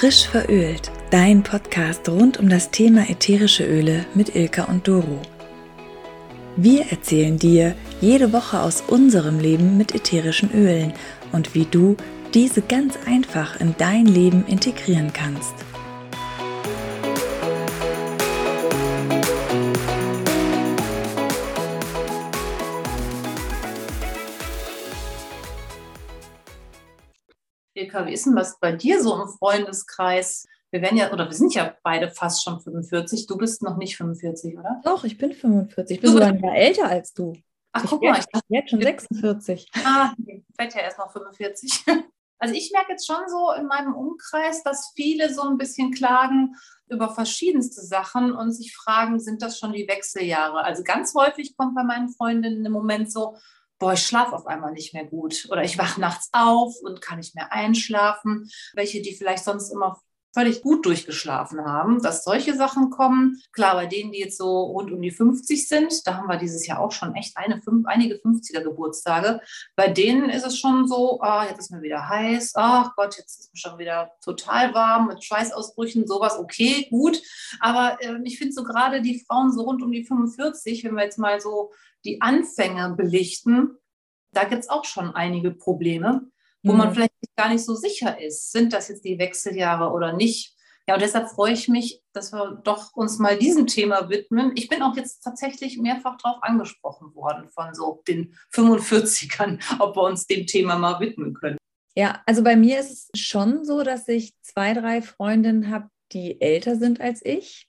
Frisch verölt, dein Podcast rund um das Thema ätherische Öle mit Ilka und Doro. Wir erzählen dir jede Woche aus unserem Leben mit ätherischen Ölen und wie du diese ganz einfach in dein Leben integrieren kannst. Ilka, wie ist denn was bei dir so im Freundeskreis? Wir werden ja, oder wir sind ja beide fast schon 45. Du bist noch nicht 45, oder? Doch, ich bin 45. Ich bin sogar ein Jahr älter als du. Ach, ich guck mal, ich dachte jetzt schon 46. Ah, ich werde ja erst noch 45. Also ich merke jetzt schon so in meinem Umkreis, dass viele so ein bisschen klagen über verschiedenste Sachen und sich fragen, sind das schon die Wechseljahre? Also ganz häufig kommt bei meinen Freundinnen im Moment so, boah, ich schlafe auf einmal nicht mehr gut oder ich wache nachts auf und kann nicht mehr einschlafen. Welche, die vielleicht sonst immer völlig gut durchgeschlafen haben, dass solche Sachen kommen. Klar, bei denen, die jetzt so rund um die 50 sind, da haben wir dieses Jahr auch schon echt eine, fünf, einige 50er Geburtstage. Bei denen ist es schon so, ah, jetzt ist mir wieder heiß, ach Gott, jetzt ist mir schon wieder total warm mit Schweißausbrüchen, sowas, okay, gut. Aber äh, ich finde so gerade die Frauen so rund um die 45, wenn wir jetzt mal so die Anfänge belichten, da gibt es auch schon einige Probleme, wo mhm. man vielleicht gar nicht so sicher ist, sind das jetzt die Wechseljahre oder nicht. Ja, und deshalb freue ich mich, dass wir doch uns mal diesem Thema widmen. Ich bin auch jetzt tatsächlich mehrfach darauf angesprochen worden von so den 45ern, ob wir uns dem Thema mal widmen können. Ja, also bei mir ist es schon so, dass ich zwei, drei Freundinnen habe, die älter sind als ich.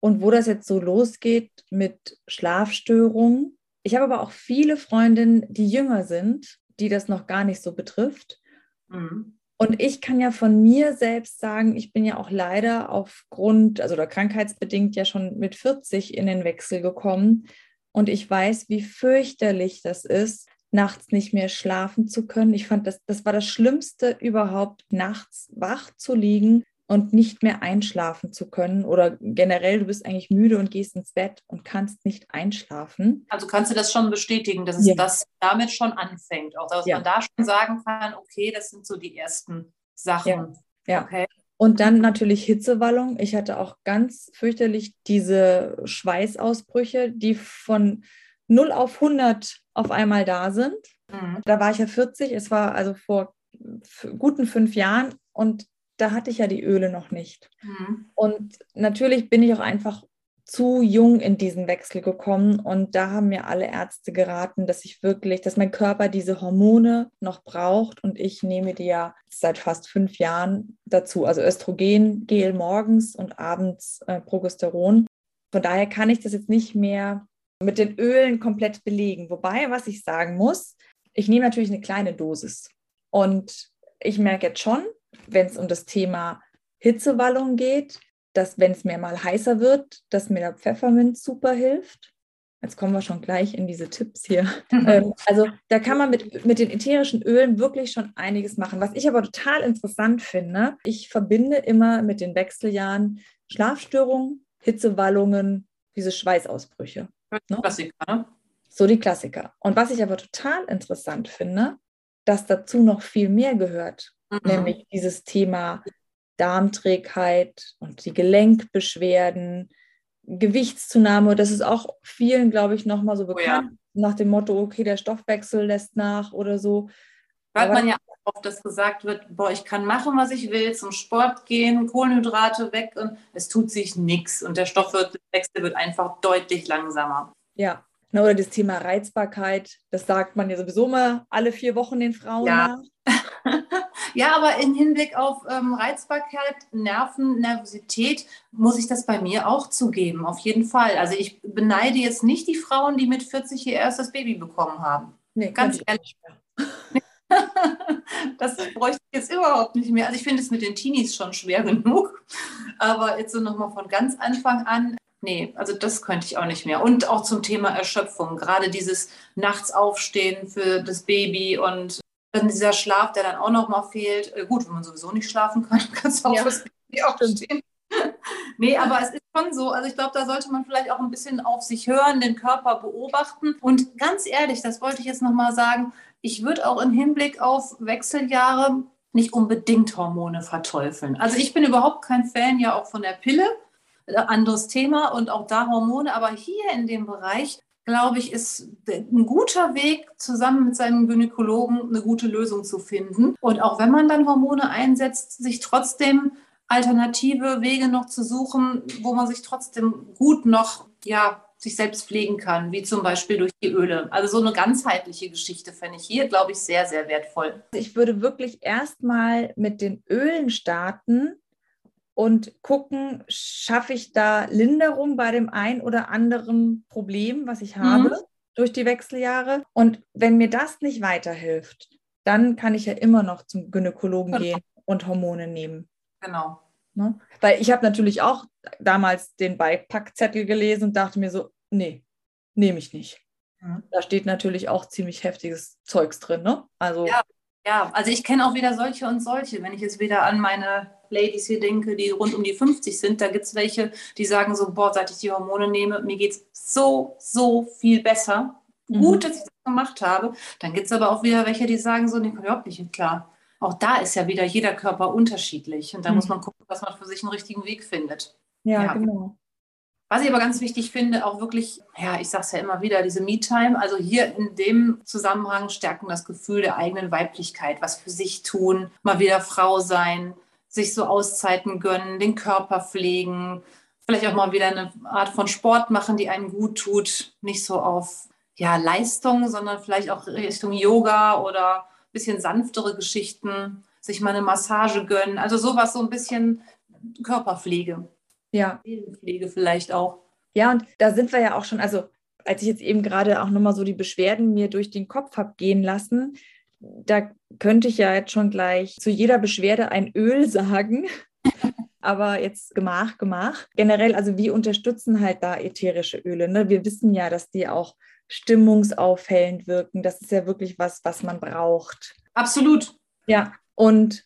Und wo das jetzt so losgeht mit Schlafstörungen, ich habe aber auch viele Freundinnen, die jünger sind, die das noch gar nicht so betrifft. Mhm. Und ich kann ja von mir selbst sagen, ich bin ja auch leider aufgrund, also oder krankheitsbedingt ja schon mit 40 in den Wechsel gekommen. Und ich weiß, wie fürchterlich das ist, nachts nicht mehr schlafen zu können. Ich fand, das, das war das Schlimmste überhaupt, nachts wach zu liegen und nicht mehr einschlafen zu können oder generell du bist eigentlich müde und gehst ins Bett und kannst nicht einschlafen. Also kannst du das schon bestätigen, dass es ja. das damit schon anfängt, auch dass ja. man da schon sagen kann, okay, das sind so die ersten Sachen. Ja. ja. Okay. Und dann natürlich Hitzewallung. Ich hatte auch ganz fürchterlich diese Schweißausbrüche, die von 0 auf 100 auf einmal da sind. Mhm. Da war ich ja 40, es war also vor guten fünf Jahren und da hatte ich ja die Öle noch nicht. Mhm. Und natürlich bin ich auch einfach zu jung in diesen Wechsel gekommen und da haben mir alle Ärzte geraten, dass ich wirklich, dass mein Körper diese Hormone noch braucht und ich nehme die ja seit fast fünf Jahren dazu, also Östrogen, Gel morgens und abends äh, Progesteron. Von daher kann ich das jetzt nicht mehr mit den Ölen komplett belegen. Wobei, was ich sagen muss, ich nehme natürlich eine kleine Dosis und ich merke jetzt schon, wenn es um das Thema Hitzewallung geht, dass wenn es mir mal heißer wird, dass mir der Pfefferminz super hilft. Jetzt kommen wir schon gleich in diese Tipps hier. Ähm, also da kann man mit, mit den ätherischen Ölen wirklich schon einiges machen. Was ich aber total interessant finde, ich verbinde immer mit den Wechseljahren Schlafstörungen, Hitzewallungen, diese Schweißausbrüche. Ne? Klassiker, ne? So die Klassiker. Und was ich aber total interessant finde, dass dazu noch viel mehr gehört mhm. nämlich dieses Thema Darmträgheit und die Gelenkbeschwerden, Gewichtszunahme. Das ist auch vielen, glaube ich, nochmal so bekannt, oh ja. nach dem Motto, okay, der Stoffwechsel lässt nach oder so. Hört man ja oft, dass gesagt wird, boah, ich kann machen, was ich will, zum Sport gehen, Kohlenhydrate weg und es tut sich nichts und der Stoffwechsel wird einfach deutlich langsamer. Ja, oder das Thema Reizbarkeit, das sagt man ja sowieso mal alle vier Wochen den Frauen ja. nach. Ja, aber im Hinblick auf ähm, Reizbarkeit, Nerven, Nervosität muss ich das bei mir auch zugeben, auf jeden Fall. Also ich beneide jetzt nicht die Frauen, die mit 40 ihr erstes Baby bekommen haben. Nee, ganz ehrlich. das bräuchte ich jetzt überhaupt nicht mehr. Also ich finde es mit den Teenies schon schwer genug. Aber jetzt so nochmal von ganz Anfang an, nee, also das könnte ich auch nicht mehr. Und auch zum Thema Erschöpfung, gerade dieses Nachts aufstehen für das Baby und dann dieser Schlaf, der dann auch noch mal fehlt. Äh, gut, wenn man sowieso nicht schlafen kann, kannst du auch ja. fürs Baby aufstehen. nee, aber es ist schon so. Also ich glaube, da sollte man vielleicht auch ein bisschen auf sich hören, den Körper beobachten. Und ganz ehrlich, das wollte ich jetzt noch mal sagen, ich würde auch im Hinblick auf Wechseljahre nicht unbedingt Hormone verteufeln. Also ich bin überhaupt kein Fan ja auch von der Pille, äh, anderes Thema und auch da Hormone, aber hier in dem Bereich glaube ich, ist ein guter Weg, zusammen mit seinem Gynäkologen eine gute Lösung zu finden. Und auch wenn man dann Hormone einsetzt, sich trotzdem alternative Wege noch zu suchen, wo man sich trotzdem gut noch, ja, sich selbst pflegen kann, wie zum Beispiel durch die Öle. Also so eine ganzheitliche Geschichte fände ich hier, glaube ich, sehr, sehr wertvoll. Ich würde wirklich erstmal mit den Ölen starten und gucken, schaffe ich da Linderung bei dem ein oder anderen Problem, was ich habe mhm. durch die Wechseljahre. Und wenn mir das nicht weiterhilft, dann kann ich ja immer noch zum Gynäkologen genau. gehen und Hormone nehmen. Genau. Ne? Weil ich habe natürlich auch damals den Beipackzettel gelesen und dachte mir so, nee, nehme ich nicht. Mhm. Da steht natürlich auch ziemlich heftiges Zeugs drin, ne? Also ja, ja also ich kenne auch wieder solche und solche. Wenn ich jetzt wieder an meine Ladies hier denke, die rund um die 50 sind, da gibt es welche, die sagen so, boah, seit ich die Hormone nehme, mir geht es so, so viel besser. Mhm. Gut, dass ich das gemacht habe. Dann gibt es aber auch wieder welche, die sagen so, nee, überhaupt nicht klar auch da ist ja wieder jeder Körper unterschiedlich. Und da mhm. muss man gucken, dass man für sich einen richtigen Weg findet. Ja, ja, genau. Was ich aber ganz wichtig finde, auch wirklich, ja, ich sage es ja immer wieder, diese Me-Time, also hier in dem Zusammenhang stärken das Gefühl der eigenen Weiblichkeit, was für sich tun, mal wieder Frau sein, sich so Auszeiten gönnen, den Körper pflegen, vielleicht auch mal wieder eine Art von Sport machen, die einem gut tut, nicht so auf ja, Leistung, sondern vielleicht auch Richtung Yoga oder bisschen sanftere Geschichten, sich mal eine Massage gönnen. Also sowas, so ein bisschen Körperpflege. Ja. Pflege vielleicht auch. Ja, und da sind wir ja auch schon, also als ich jetzt eben gerade auch nochmal so die Beschwerden mir durch den Kopf habe gehen lassen, da könnte ich ja jetzt schon gleich zu jeder Beschwerde ein Öl sagen. Aber jetzt Gemach, Gemach. Generell, also wir unterstützen halt da ätherische Öle. Ne? Wir wissen ja, dass die auch stimmungsaufhellend wirken. Das ist ja wirklich was, was man braucht. Absolut. Ja, und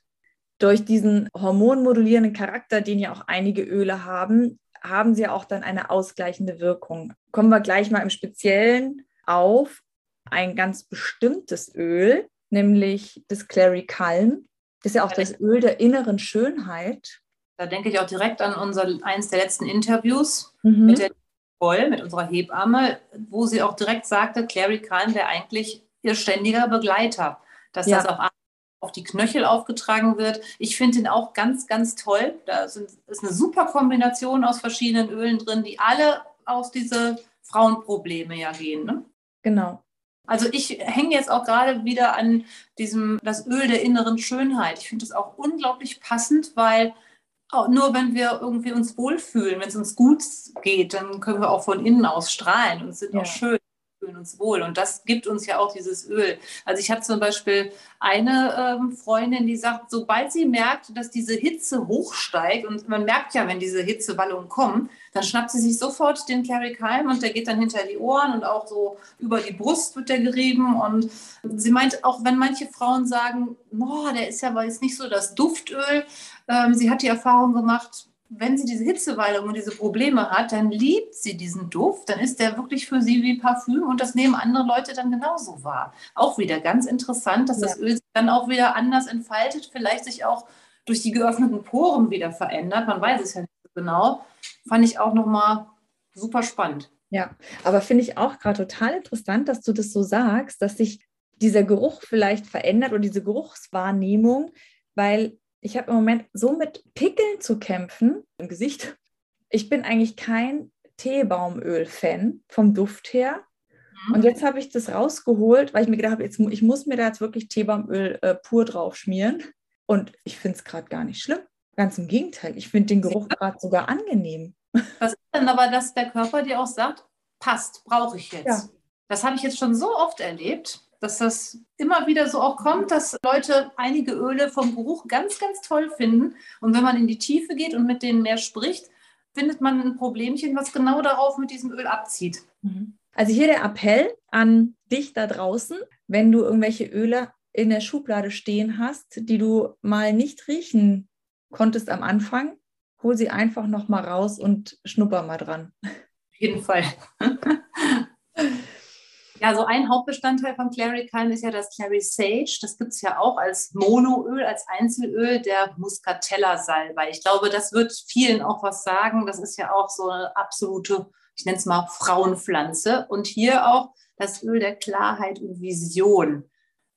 durch diesen hormonmodulierenden Charakter, den ja auch einige Öle haben, haben sie auch dann eine ausgleichende Wirkung. Kommen wir gleich mal im Speziellen auf ein ganz bestimmtes Öl, nämlich das Clary Calm. Das ist ja auch das Öl der inneren Schönheit. Da denke ich auch direkt an unser eins der letzten Interviews mhm. mit der Voll, mit unserer Hebamme, wo sie auch direkt sagte, Clary Kahn wäre eigentlich ihr ständiger Begleiter, dass ja. das auch auf die Knöchel aufgetragen wird. Ich finde ihn auch ganz, ganz toll. Da sind, ist eine super Kombination aus verschiedenen Ölen drin, die alle auf diese Frauenprobleme ja gehen. Ne? Genau. Also ich hänge jetzt auch gerade wieder an diesem, das Öl der inneren Schönheit. Ich finde das auch unglaublich passend, weil auch nur wenn wir irgendwie uns wohlfühlen, wenn es uns gut geht, dann können wir auch von innen aus strahlen und sind ja. auch schön fühlen uns wohl. Und das gibt uns ja auch dieses Öl. Also ich habe zum Beispiel eine ähm, Freundin, die sagt, sobald sie merkt, dass diese Hitze hochsteigt, und man merkt ja, wenn diese Hitzewallungen kommen, dann schnappt sie sich sofort den Clary Calm und der geht dann hinter die Ohren und auch so über die Brust wird der gerieben. Und sie meint, auch wenn manche Frauen sagen, boah, der ist ja aber jetzt nicht so das Duftöl, ähm, sie hat die Erfahrung gemacht, wenn sie diese Hitzewallung und diese Probleme hat, dann liebt sie diesen Duft, dann ist der wirklich für sie wie Parfüm und das nehmen andere Leute dann genauso wahr. Auch wieder ganz interessant, dass ja. das Öl sich dann auch wieder anders entfaltet, vielleicht sich auch durch die geöffneten Poren wieder verändert. Man weiß es ja nicht so genau. Fand ich auch nochmal super spannend. Ja, aber finde ich auch gerade total interessant, dass du das so sagst, dass sich dieser Geruch vielleicht verändert oder diese Geruchswahrnehmung, weil ich habe im Moment so mit Pickeln zu kämpfen im Gesicht. Ich bin eigentlich kein Teebaumöl-Fan vom Duft her. Mhm. Und jetzt habe ich das rausgeholt, weil ich mir gedacht habe, jetzt, ich muss mir da jetzt wirklich Teebaumöl äh, pur drauf schmieren. Und ich finde es gerade gar nicht schlimm. Ganz im Gegenteil, ich finde den Geruch gerade sogar angenehm. Was ist denn aber, dass der Körper dir auch sagt, passt, brauche ich jetzt? Ja. Das habe ich jetzt schon so oft erlebt dass das immer wieder so auch kommt, dass Leute einige Öle vom Geruch ganz, ganz toll finden. Und wenn man in die Tiefe geht und mit denen mehr spricht, findet man ein Problemchen, was genau darauf mit diesem Öl abzieht. Mhm. Also hier der Appell an dich da draußen, wenn du irgendwelche Öle in der Schublade stehen hast, die du mal nicht riechen konntest am Anfang, hol sie einfach noch mal raus und schnupper mal dran. Auf jeden Fall. Ja, so ein Hauptbestandteil von Clary Kind ist ja das Clary Sage. Das gibt es ja auch als Monoöl, als Einzelöl der Muscatella-Salbei. Ich glaube, das wird vielen auch was sagen. Das ist ja auch so eine absolute, ich nenne es mal Frauenpflanze. Und hier auch das Öl der Klarheit und Vision.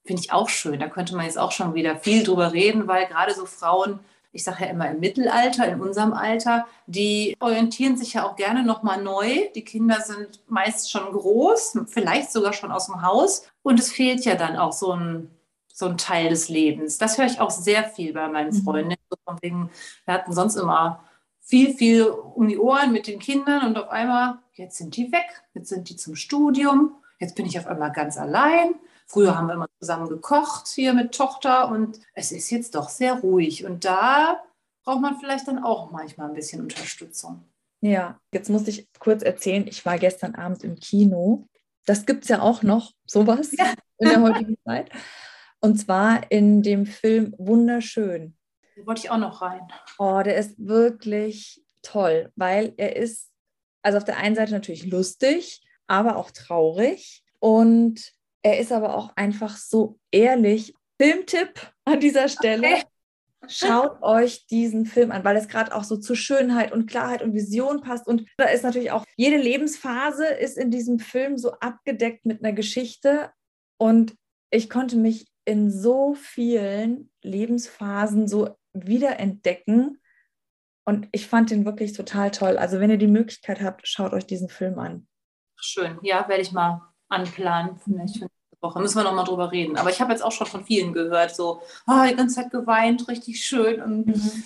Finde ich auch schön. Da könnte man jetzt auch schon wieder viel drüber reden, weil gerade so Frauen ich sage ja immer im Mittelalter, in unserem Alter, die orientieren sich ja auch gerne nochmal neu. Die Kinder sind meist schon groß, vielleicht sogar schon aus dem Haus. Und es fehlt ja dann auch so ein, so ein Teil des Lebens. Das höre ich auch sehr viel bei meinen mhm. Freundinnen. Wegen, wir hatten sonst immer viel, viel um die Ohren mit den Kindern und auf einmal, jetzt sind die weg, jetzt sind die zum Studium, jetzt bin ich auf einmal ganz allein. Früher haben wir immer zusammen gekocht hier mit Tochter und es ist jetzt doch sehr ruhig. Und da braucht man vielleicht dann auch manchmal ein bisschen Unterstützung. Ja, jetzt muss ich kurz erzählen, ich war gestern Abend im Kino. Das gibt es ja auch noch, sowas ja. in der heutigen Zeit. Und zwar in dem Film Wunderschön. Den wollte ich auch noch rein. Oh, der ist wirklich toll, weil er ist, also auf der einen Seite natürlich lustig, aber auch traurig. Und er ist aber auch einfach so ehrlich. Filmtipp an dieser Stelle. Okay. Schaut euch diesen Film an, weil es gerade auch so zu Schönheit und Klarheit und Vision passt. Und da ist natürlich auch jede Lebensphase ist in diesem Film so abgedeckt mit einer Geschichte. Und ich konnte mich in so vielen Lebensphasen so wiederentdecken. Und ich fand den wirklich total toll. Also wenn ihr die Möglichkeit habt, schaut euch diesen Film an. Schön, ja, werde ich mal anplanen. Vielleicht Woche. Müssen wir noch mal drüber reden. Aber ich habe jetzt auch schon von vielen gehört, so, oh, die ganze Zeit geweint, richtig schön. Und, mhm.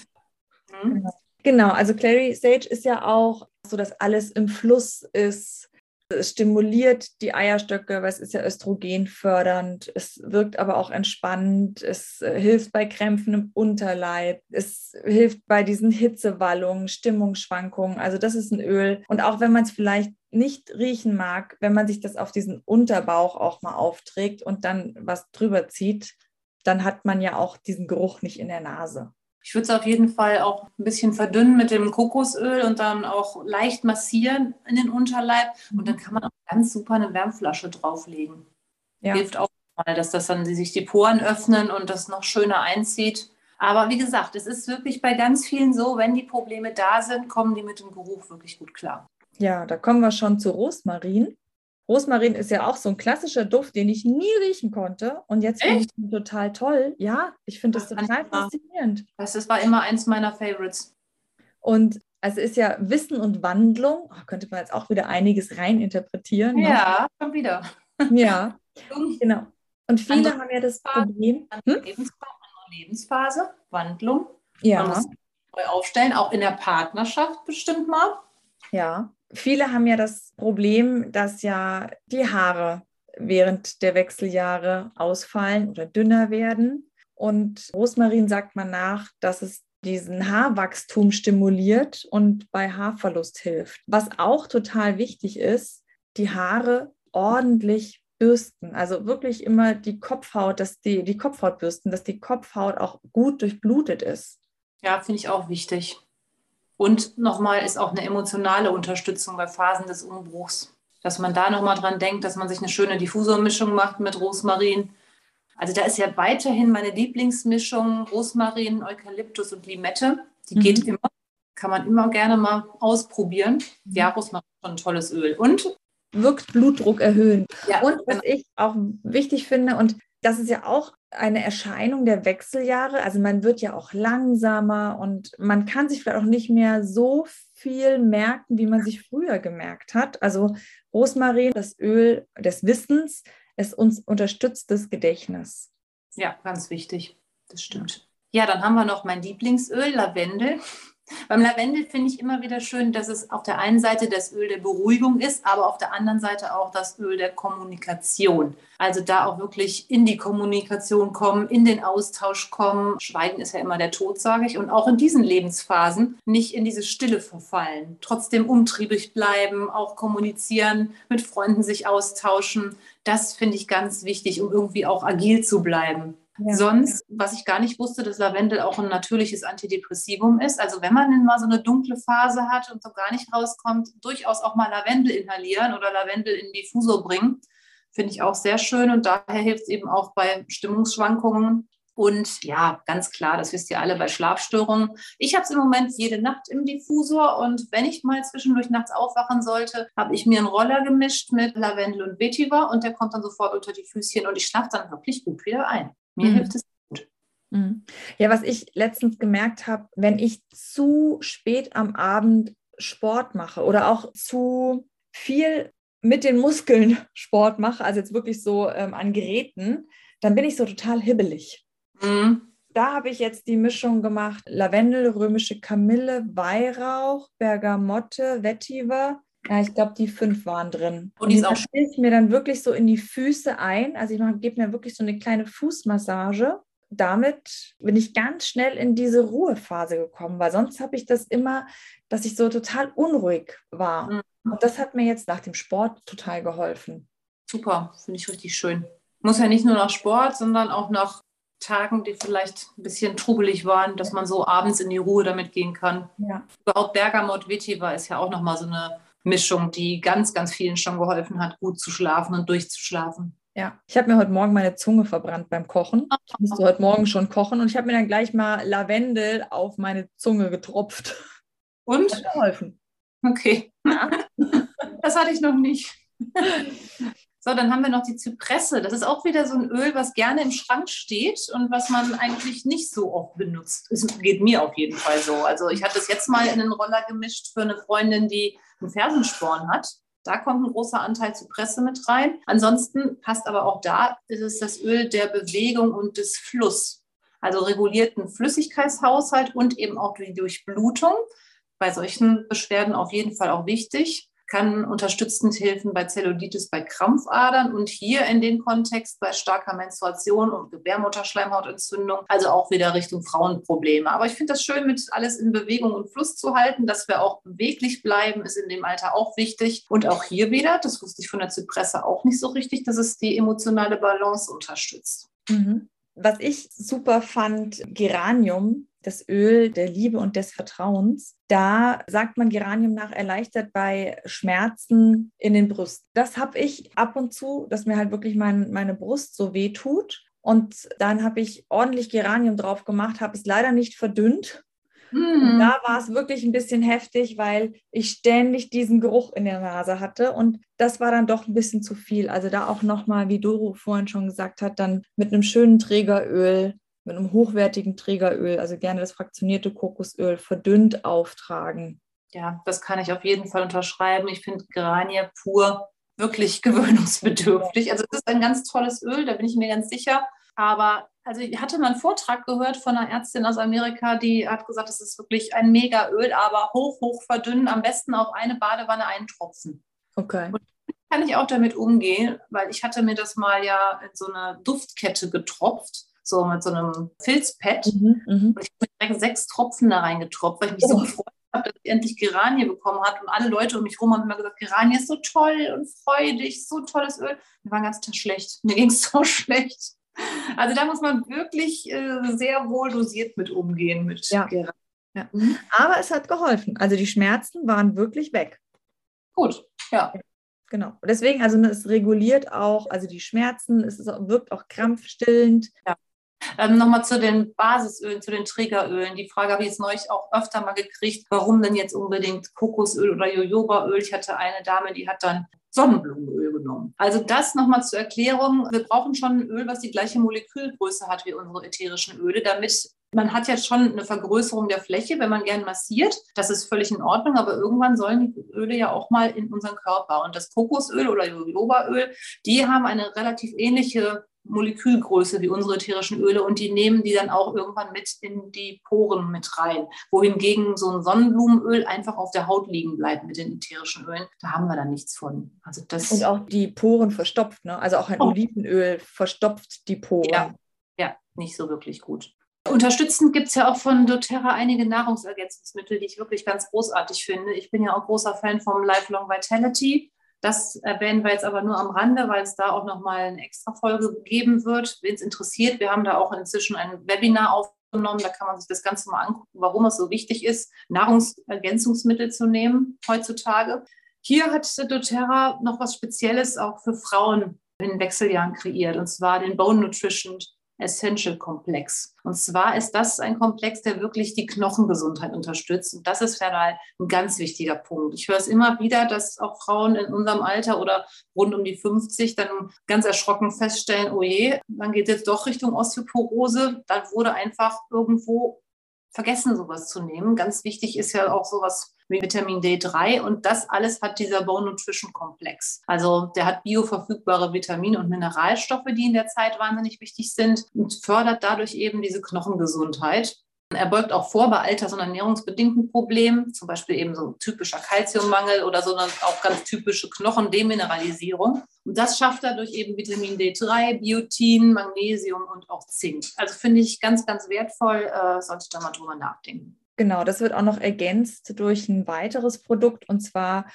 Mhm. Genau, also Clary Sage ist ja auch so, dass alles im Fluss ist. Es stimuliert die Eierstöcke, weil es ist ja östrogenfördernd. Es wirkt aber auch entspannend. Es äh, hilft bei Krämpfen im Unterleib. Es hilft bei diesen Hitzewallungen, Stimmungsschwankungen. Also das ist ein Öl. Und auch wenn man es vielleicht nicht riechen mag, wenn man sich das auf diesen Unterbauch auch mal aufträgt und dann was drüber zieht, dann hat man ja auch diesen Geruch nicht in der Nase. Ich würde es auf jeden Fall auch ein bisschen verdünnen mit dem Kokosöl und dann auch leicht massieren in den Unterleib. Und dann kann man auch ganz super eine Wärmflasche drauflegen. Ja. Hilft auch mal, dass das dann sich die Poren öffnen und das noch schöner einzieht. Aber wie gesagt, es ist wirklich bei ganz vielen so, wenn die Probleme da sind, kommen die mit dem Geruch wirklich gut klar. Ja, da kommen wir schon zu Rosmarin. Rosmarin ist ja auch so ein klassischer Duft, den ich nie riechen konnte. Und jetzt finde ich ihn total toll. Ja, ich finde das total faszinierend. Das, das war immer eins meiner Favorites. Und also ist ja Wissen und Wandlung, oh, könnte man jetzt auch wieder einiges reininterpretieren. Ne? Ja, schon wieder. Ja, genau. Und viele andere haben ja das Problem. Hm? Lebensphase, Lebensphase, Wandlung. Ja. Man muss neu aufstellen, auch in der Partnerschaft bestimmt mal. Ja, viele haben ja das Problem, dass ja die Haare während der Wechseljahre ausfallen oder dünner werden. Und Rosmarin sagt man nach, dass es diesen Haarwachstum stimuliert und bei Haarverlust hilft. Was auch total wichtig ist, die Haare ordentlich bürsten. Also wirklich immer die Kopfhaut, dass die, die Kopfhaut bürsten, dass die Kopfhaut auch gut durchblutet ist. Ja, finde ich auch wichtig. Und nochmal ist auch eine emotionale Unterstützung bei Phasen des Umbruchs, dass man da nochmal dran denkt, dass man sich eine schöne Diffusormischung macht mit Rosmarin. Also da ist ja weiterhin meine Lieblingsmischung Rosmarin, Eukalyptus und Limette. Die mhm. geht immer, kann man immer gerne mal ausprobieren. Mhm. Ja, Rosmarin ist schon ein tolles Öl. Und wirkt Blutdruck erhöhen. Ja, und was genau. ich auch wichtig finde, und das ist ja auch eine Erscheinung der Wechseljahre. Also man wird ja auch langsamer und man kann sich vielleicht auch nicht mehr so viel merken, wie man sich früher gemerkt hat. Also Rosmarin, das Öl des Wissens, es uns unterstützt das Gedächtnis. Ja, ganz wichtig. Das stimmt. Ja, dann haben wir noch mein Lieblingsöl, Lavendel. Beim Lavendel finde ich immer wieder schön, dass es auf der einen Seite das Öl der Beruhigung ist, aber auf der anderen Seite auch das Öl der Kommunikation. Also da auch wirklich in die Kommunikation kommen, in den Austausch kommen. Schweigen ist ja immer der Tod, sage ich. Und auch in diesen Lebensphasen nicht in diese Stille verfallen. Trotzdem umtriebig bleiben, auch kommunizieren, mit Freunden sich austauschen. Das finde ich ganz wichtig, um irgendwie auch agil zu bleiben. Ja, Sonst, ja. was ich gar nicht wusste, dass Lavendel auch ein natürliches Antidepressivum ist. Also wenn man mal so eine dunkle Phase hat und so gar nicht rauskommt, durchaus auch mal Lavendel inhalieren oder Lavendel in Diffusor bringen. Finde ich auch sehr schön und daher hilft es eben auch bei Stimmungsschwankungen. Und ja, ganz klar, das wisst ihr alle bei Schlafstörungen. Ich habe es im Moment jede Nacht im Diffusor und wenn ich mal zwischendurch nachts aufwachen sollte, habe ich mir einen Roller gemischt mit Lavendel und Vetiver und der kommt dann sofort unter die Füßchen und ich schlafe dann wirklich gut wieder ein. Mir mhm. hilft es gut. Mhm. Ja, was ich letztens gemerkt habe, wenn ich zu spät am Abend Sport mache oder auch zu viel mit den Muskeln Sport mache, also jetzt wirklich so ähm, an Geräten, dann bin ich so total hibbelig. Mhm. Da habe ich jetzt die Mischung gemacht: Lavendel, römische Kamille, Weihrauch, Bergamotte, Vetiver. Ja, ich glaube, die fünf waren drin. Und, und die schließe ich mir dann wirklich so in die Füße ein. Also ich gebe mir wirklich so eine kleine Fußmassage. Damit bin ich ganz schnell in diese Ruhephase gekommen, weil sonst habe ich das immer, dass ich so total unruhig war. Mhm. Und das hat mir jetzt nach dem Sport total geholfen. Super, finde ich richtig schön. Muss ja nicht nur nach Sport, sondern auch nach Tagen, die vielleicht ein bisschen trubelig waren, dass man so abends in die Ruhe damit gehen kann. Ja. Überhaupt Bergamot Vetiver ist ja auch nochmal so eine Mischung, die ganz, ganz vielen schon geholfen hat, gut zu schlafen und durchzuschlafen. Ja, ich habe mir heute Morgen meine Zunge verbrannt beim Kochen. Ich musste heute Morgen schon kochen und ich habe mir dann gleich mal Lavendel auf meine Zunge getropft. Und? Das hat geholfen. Okay. Ja. Das hatte ich noch nicht. So, dann haben wir noch die Zypresse. Das ist auch wieder so ein Öl, was gerne im Schrank steht und was man eigentlich nicht so oft benutzt. Es geht mir auf jeden Fall so. Also ich hatte es jetzt mal in den Roller gemischt für eine Freundin, die einen Fersensporn hat. Da kommt ein großer Anteil Zypresse mit rein. Ansonsten passt aber auch da, ist es das Öl der Bewegung und des Fluss. Also regulierten Flüssigkeitshaushalt und eben auch die Durchblutung. Bei solchen Beschwerden auf jeden Fall auch wichtig kann unterstützend helfen bei Zellulitis, bei Krampfadern und hier in dem Kontext bei starker Menstruation und Gebärmutterschleimhautentzündung, also auch wieder Richtung Frauenprobleme. Aber ich finde das schön, mit alles in Bewegung und Fluss zu halten, dass wir auch beweglich bleiben, ist in dem Alter auch wichtig. Und auch hier wieder, das wusste ich von der Zypresse auch nicht so richtig, dass es die emotionale Balance unterstützt. Mhm. Was ich super fand, Geranium das Öl der Liebe und des Vertrauens. Da sagt man Geranium nach erleichtert bei Schmerzen in den Brüsten. Das habe ich ab und zu, dass mir halt wirklich mein, meine Brust so weh tut. Und dann habe ich ordentlich Geranium drauf gemacht, habe es leider nicht verdünnt. Mhm. da war es wirklich ein bisschen heftig, weil ich ständig diesen Geruch in der Nase hatte. Und das war dann doch ein bisschen zu viel. Also da auch nochmal, wie Doro vorhin schon gesagt hat, dann mit einem schönen Trägeröl mit einem hochwertigen Trägeröl, also gerne das fraktionierte Kokosöl, verdünnt auftragen. Ja, das kann ich auf jeden Fall unterschreiben. Ich finde Gerania pur wirklich gewöhnungsbedürftig. Also es ist ein ganz tolles Öl, da bin ich mir ganz sicher. Aber also ich hatte mal einen Vortrag gehört von einer Ärztin aus Amerika, die hat gesagt, es ist wirklich ein Megaöl, aber hoch, hoch verdünnen, am besten auf eine Badewanne einen Tropfen. Okay. Und kann ich auch damit umgehen, weil ich hatte mir das mal ja in so eine Duftkette getropft so mit so einem Filzpad. Mhm, mh. Und ich habe direkt sechs Tropfen da reingetropft, weil ich mich oh. so gefreut habe, dass ich endlich Geranie bekommen habe. Und alle Leute um mich herum haben immer gesagt, Geranie ist so toll und freudig, so tolles Öl. Mir war ganz schlecht. Mir ging es so schlecht. Also da muss man wirklich äh, sehr wohl dosiert mit umgehen mit ja. Ja. Mhm. Aber es hat geholfen. Also die Schmerzen waren wirklich weg. Gut, ja. Genau. Deswegen, also es reguliert auch, also die Schmerzen, es ist, wirkt auch krampfstillend. Ja. Ähm, Nochmal zu den Basisölen, zu den Trägerölen. Die Frage habe ich jetzt neulich auch öfter mal gekriegt, warum denn jetzt unbedingt Kokosöl oder Jojobaöl? Ich hatte eine Dame, die hat dann Sonnenblumenöl genommen. Also das nochmal zur Erklärung. Wir brauchen schon ein Öl, was die gleiche Molekülgröße hat wie unsere ätherischen Öle, damit man hat ja schon eine Vergrößerung der Fläche, wenn man gern massiert. Das ist völlig in Ordnung, aber irgendwann sollen die Öle ja auch mal in unseren Körper. Und das Kokosöl oder Jojobaöl, die haben eine relativ ähnliche Molekülgröße wie unsere ätherischen Öle und die nehmen die dann auch irgendwann mit in die Poren mit rein. Wohingegen so ein Sonnenblumenöl einfach auf der Haut liegen bleibt mit den ätherischen Ölen. Da haben wir dann nichts von. Also das und auch die Poren verstopft, ne? Also auch ein oh. Olivenöl verstopft die Poren. Ja, ja nicht so wirklich gut. Unterstützend gibt es ja auch von doTERRA einige Nahrungsergänzungsmittel, die ich wirklich ganz großartig finde. Ich bin ja auch großer Fan vom Lifelong Vitality. Das erwähnen wir jetzt aber nur am Rande, weil es da auch nochmal eine extra Folge geben wird, wen es interessiert. Wir haben da auch inzwischen ein Webinar aufgenommen, da kann man sich das Ganze mal angucken, warum es so wichtig ist, Nahrungsergänzungsmittel zu nehmen heutzutage. Hier hat doTERRA noch was Spezielles auch für Frauen in Wechseljahren kreiert, und zwar den Bone Nutrition Essential Komplex. Und zwar ist das ein Komplex, der wirklich die Knochengesundheit unterstützt. Und das ist final ein ganz wichtiger Punkt. Ich höre es immer wieder, dass auch Frauen in unserem Alter oder rund um die 50 dann ganz erschrocken feststellen, oh je, man geht jetzt doch Richtung Osteoporose. Da wurde einfach irgendwo vergessen, sowas zu nehmen. Ganz wichtig ist ja auch sowas Vitamin D3 und das alles hat dieser Bone Nutrition Komplex. Also der hat bioverfügbare Vitamine und Mineralstoffe, die in der Zeit wahnsinnig wichtig sind und fördert dadurch eben diese Knochengesundheit. Er beugt auch vor bei alters- und ernährungsbedingten Problemen, zum Beispiel eben so typischer Kalziummangel oder so auch ganz typische Knochendemineralisierung. Und das schafft er durch eben Vitamin D3, Biotin, Magnesium und auch Zink. Also finde ich ganz, ganz wertvoll, äh, sollte da mal drüber nachdenken. Genau, das wird auch noch ergänzt durch ein weiteres Produkt und zwar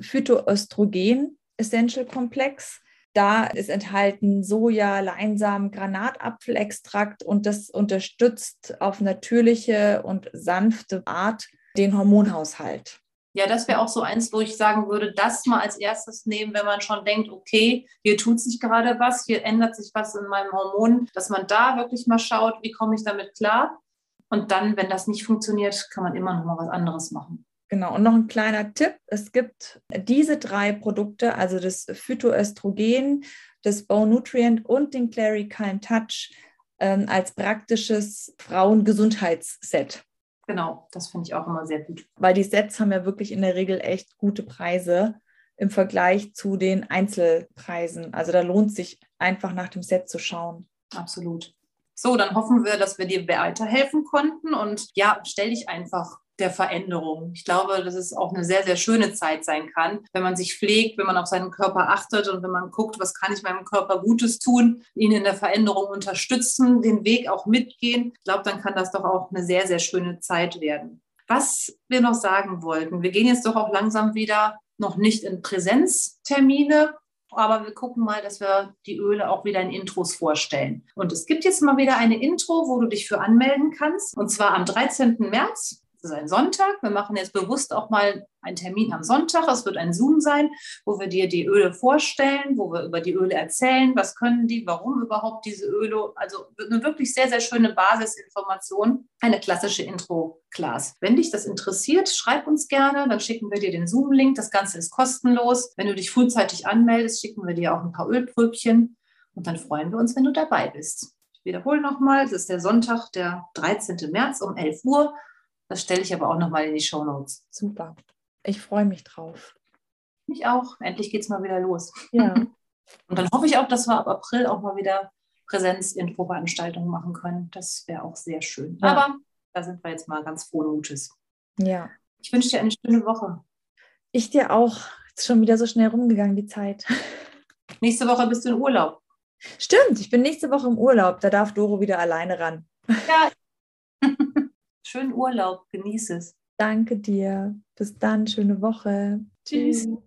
Phytoöstrogen Essential Komplex. Da ist enthalten Soja, Leinsamen, Granatapfelextrakt und das unterstützt auf natürliche und sanfte Art den Hormonhaushalt. Ja, das wäre auch so eins, wo ich sagen würde, das mal als erstes nehmen, wenn man schon denkt, okay, hier tut sich gerade was, hier ändert sich was in meinem Hormon, dass man da wirklich mal schaut, wie komme ich damit klar. Und dann, wenn das nicht funktioniert, kann man immer noch mal was anderes machen. Genau, und noch ein kleiner Tipp. Es gibt diese drei Produkte, also das Phytoöstrogen, das Bone Nutrient und den Clary Calm Touch ähm, als praktisches Frauengesundheitsset. Genau, das finde ich auch immer sehr gut. Weil die Sets haben ja wirklich in der Regel echt gute Preise im Vergleich zu den Einzelpreisen. Also da lohnt sich einfach nach dem Set zu schauen. Absolut. So, dann hoffen wir, dass wir dir weiterhelfen konnten und ja, stell dich einfach der Veränderung. Ich glaube, dass es auch eine sehr, sehr schöne Zeit sein kann, wenn man sich pflegt, wenn man auf seinen Körper achtet und wenn man guckt, was kann ich meinem Körper Gutes tun, ihn in der Veränderung unterstützen, den Weg auch mitgehen. Ich glaube, dann kann das doch auch eine sehr, sehr schöne Zeit werden. Was wir noch sagen wollten, wir gehen jetzt doch auch langsam wieder noch nicht in Präsenztermine, aber wir gucken mal, dass wir die Öle auch wieder in Intros vorstellen. Und es gibt jetzt mal wieder eine Intro, wo du dich für anmelden kannst. Und zwar am 13. März. Ist ein Sonntag. Wir machen jetzt bewusst auch mal einen Termin am Sonntag. Es wird ein Zoom sein, wo wir dir die Öle vorstellen, wo wir über die Öle erzählen, was können die, warum überhaupt diese Öle. Also eine wirklich sehr, sehr schöne Basisinformation, eine klassische Intro-Class. Wenn dich das interessiert, schreib uns gerne, dann schicken wir dir den Zoom-Link. Das Ganze ist kostenlos. Wenn du dich frühzeitig anmeldest, schicken wir dir auch ein paar Ölpröbchen und dann freuen wir uns, wenn du dabei bist. Ich wiederhole nochmal, es ist der Sonntag, der 13. März um 11 Uhr. Das stelle ich aber auch nochmal in die Show Notes. Super. Ich freue mich drauf. Mich auch. Endlich geht es mal wieder los. Ja. Und dann hoffe ich auch, dass wir ab April auch mal wieder Präsenz-Info-Veranstaltungen machen können. Das wäre auch sehr schön. Ja. Aber da sind wir jetzt mal ganz frohen Mutes. Ja. Ich wünsche dir eine schöne Woche. Ich dir auch. Ist schon wieder so schnell rumgegangen, die Zeit. Nächste Woche bist du in Urlaub. Stimmt, ich bin nächste Woche im Urlaub. Da darf Doro wieder alleine ran. Ja. Schönen Urlaub. Genieße es. Danke dir. Bis dann. Schöne Woche. Tschüss. Tschüss.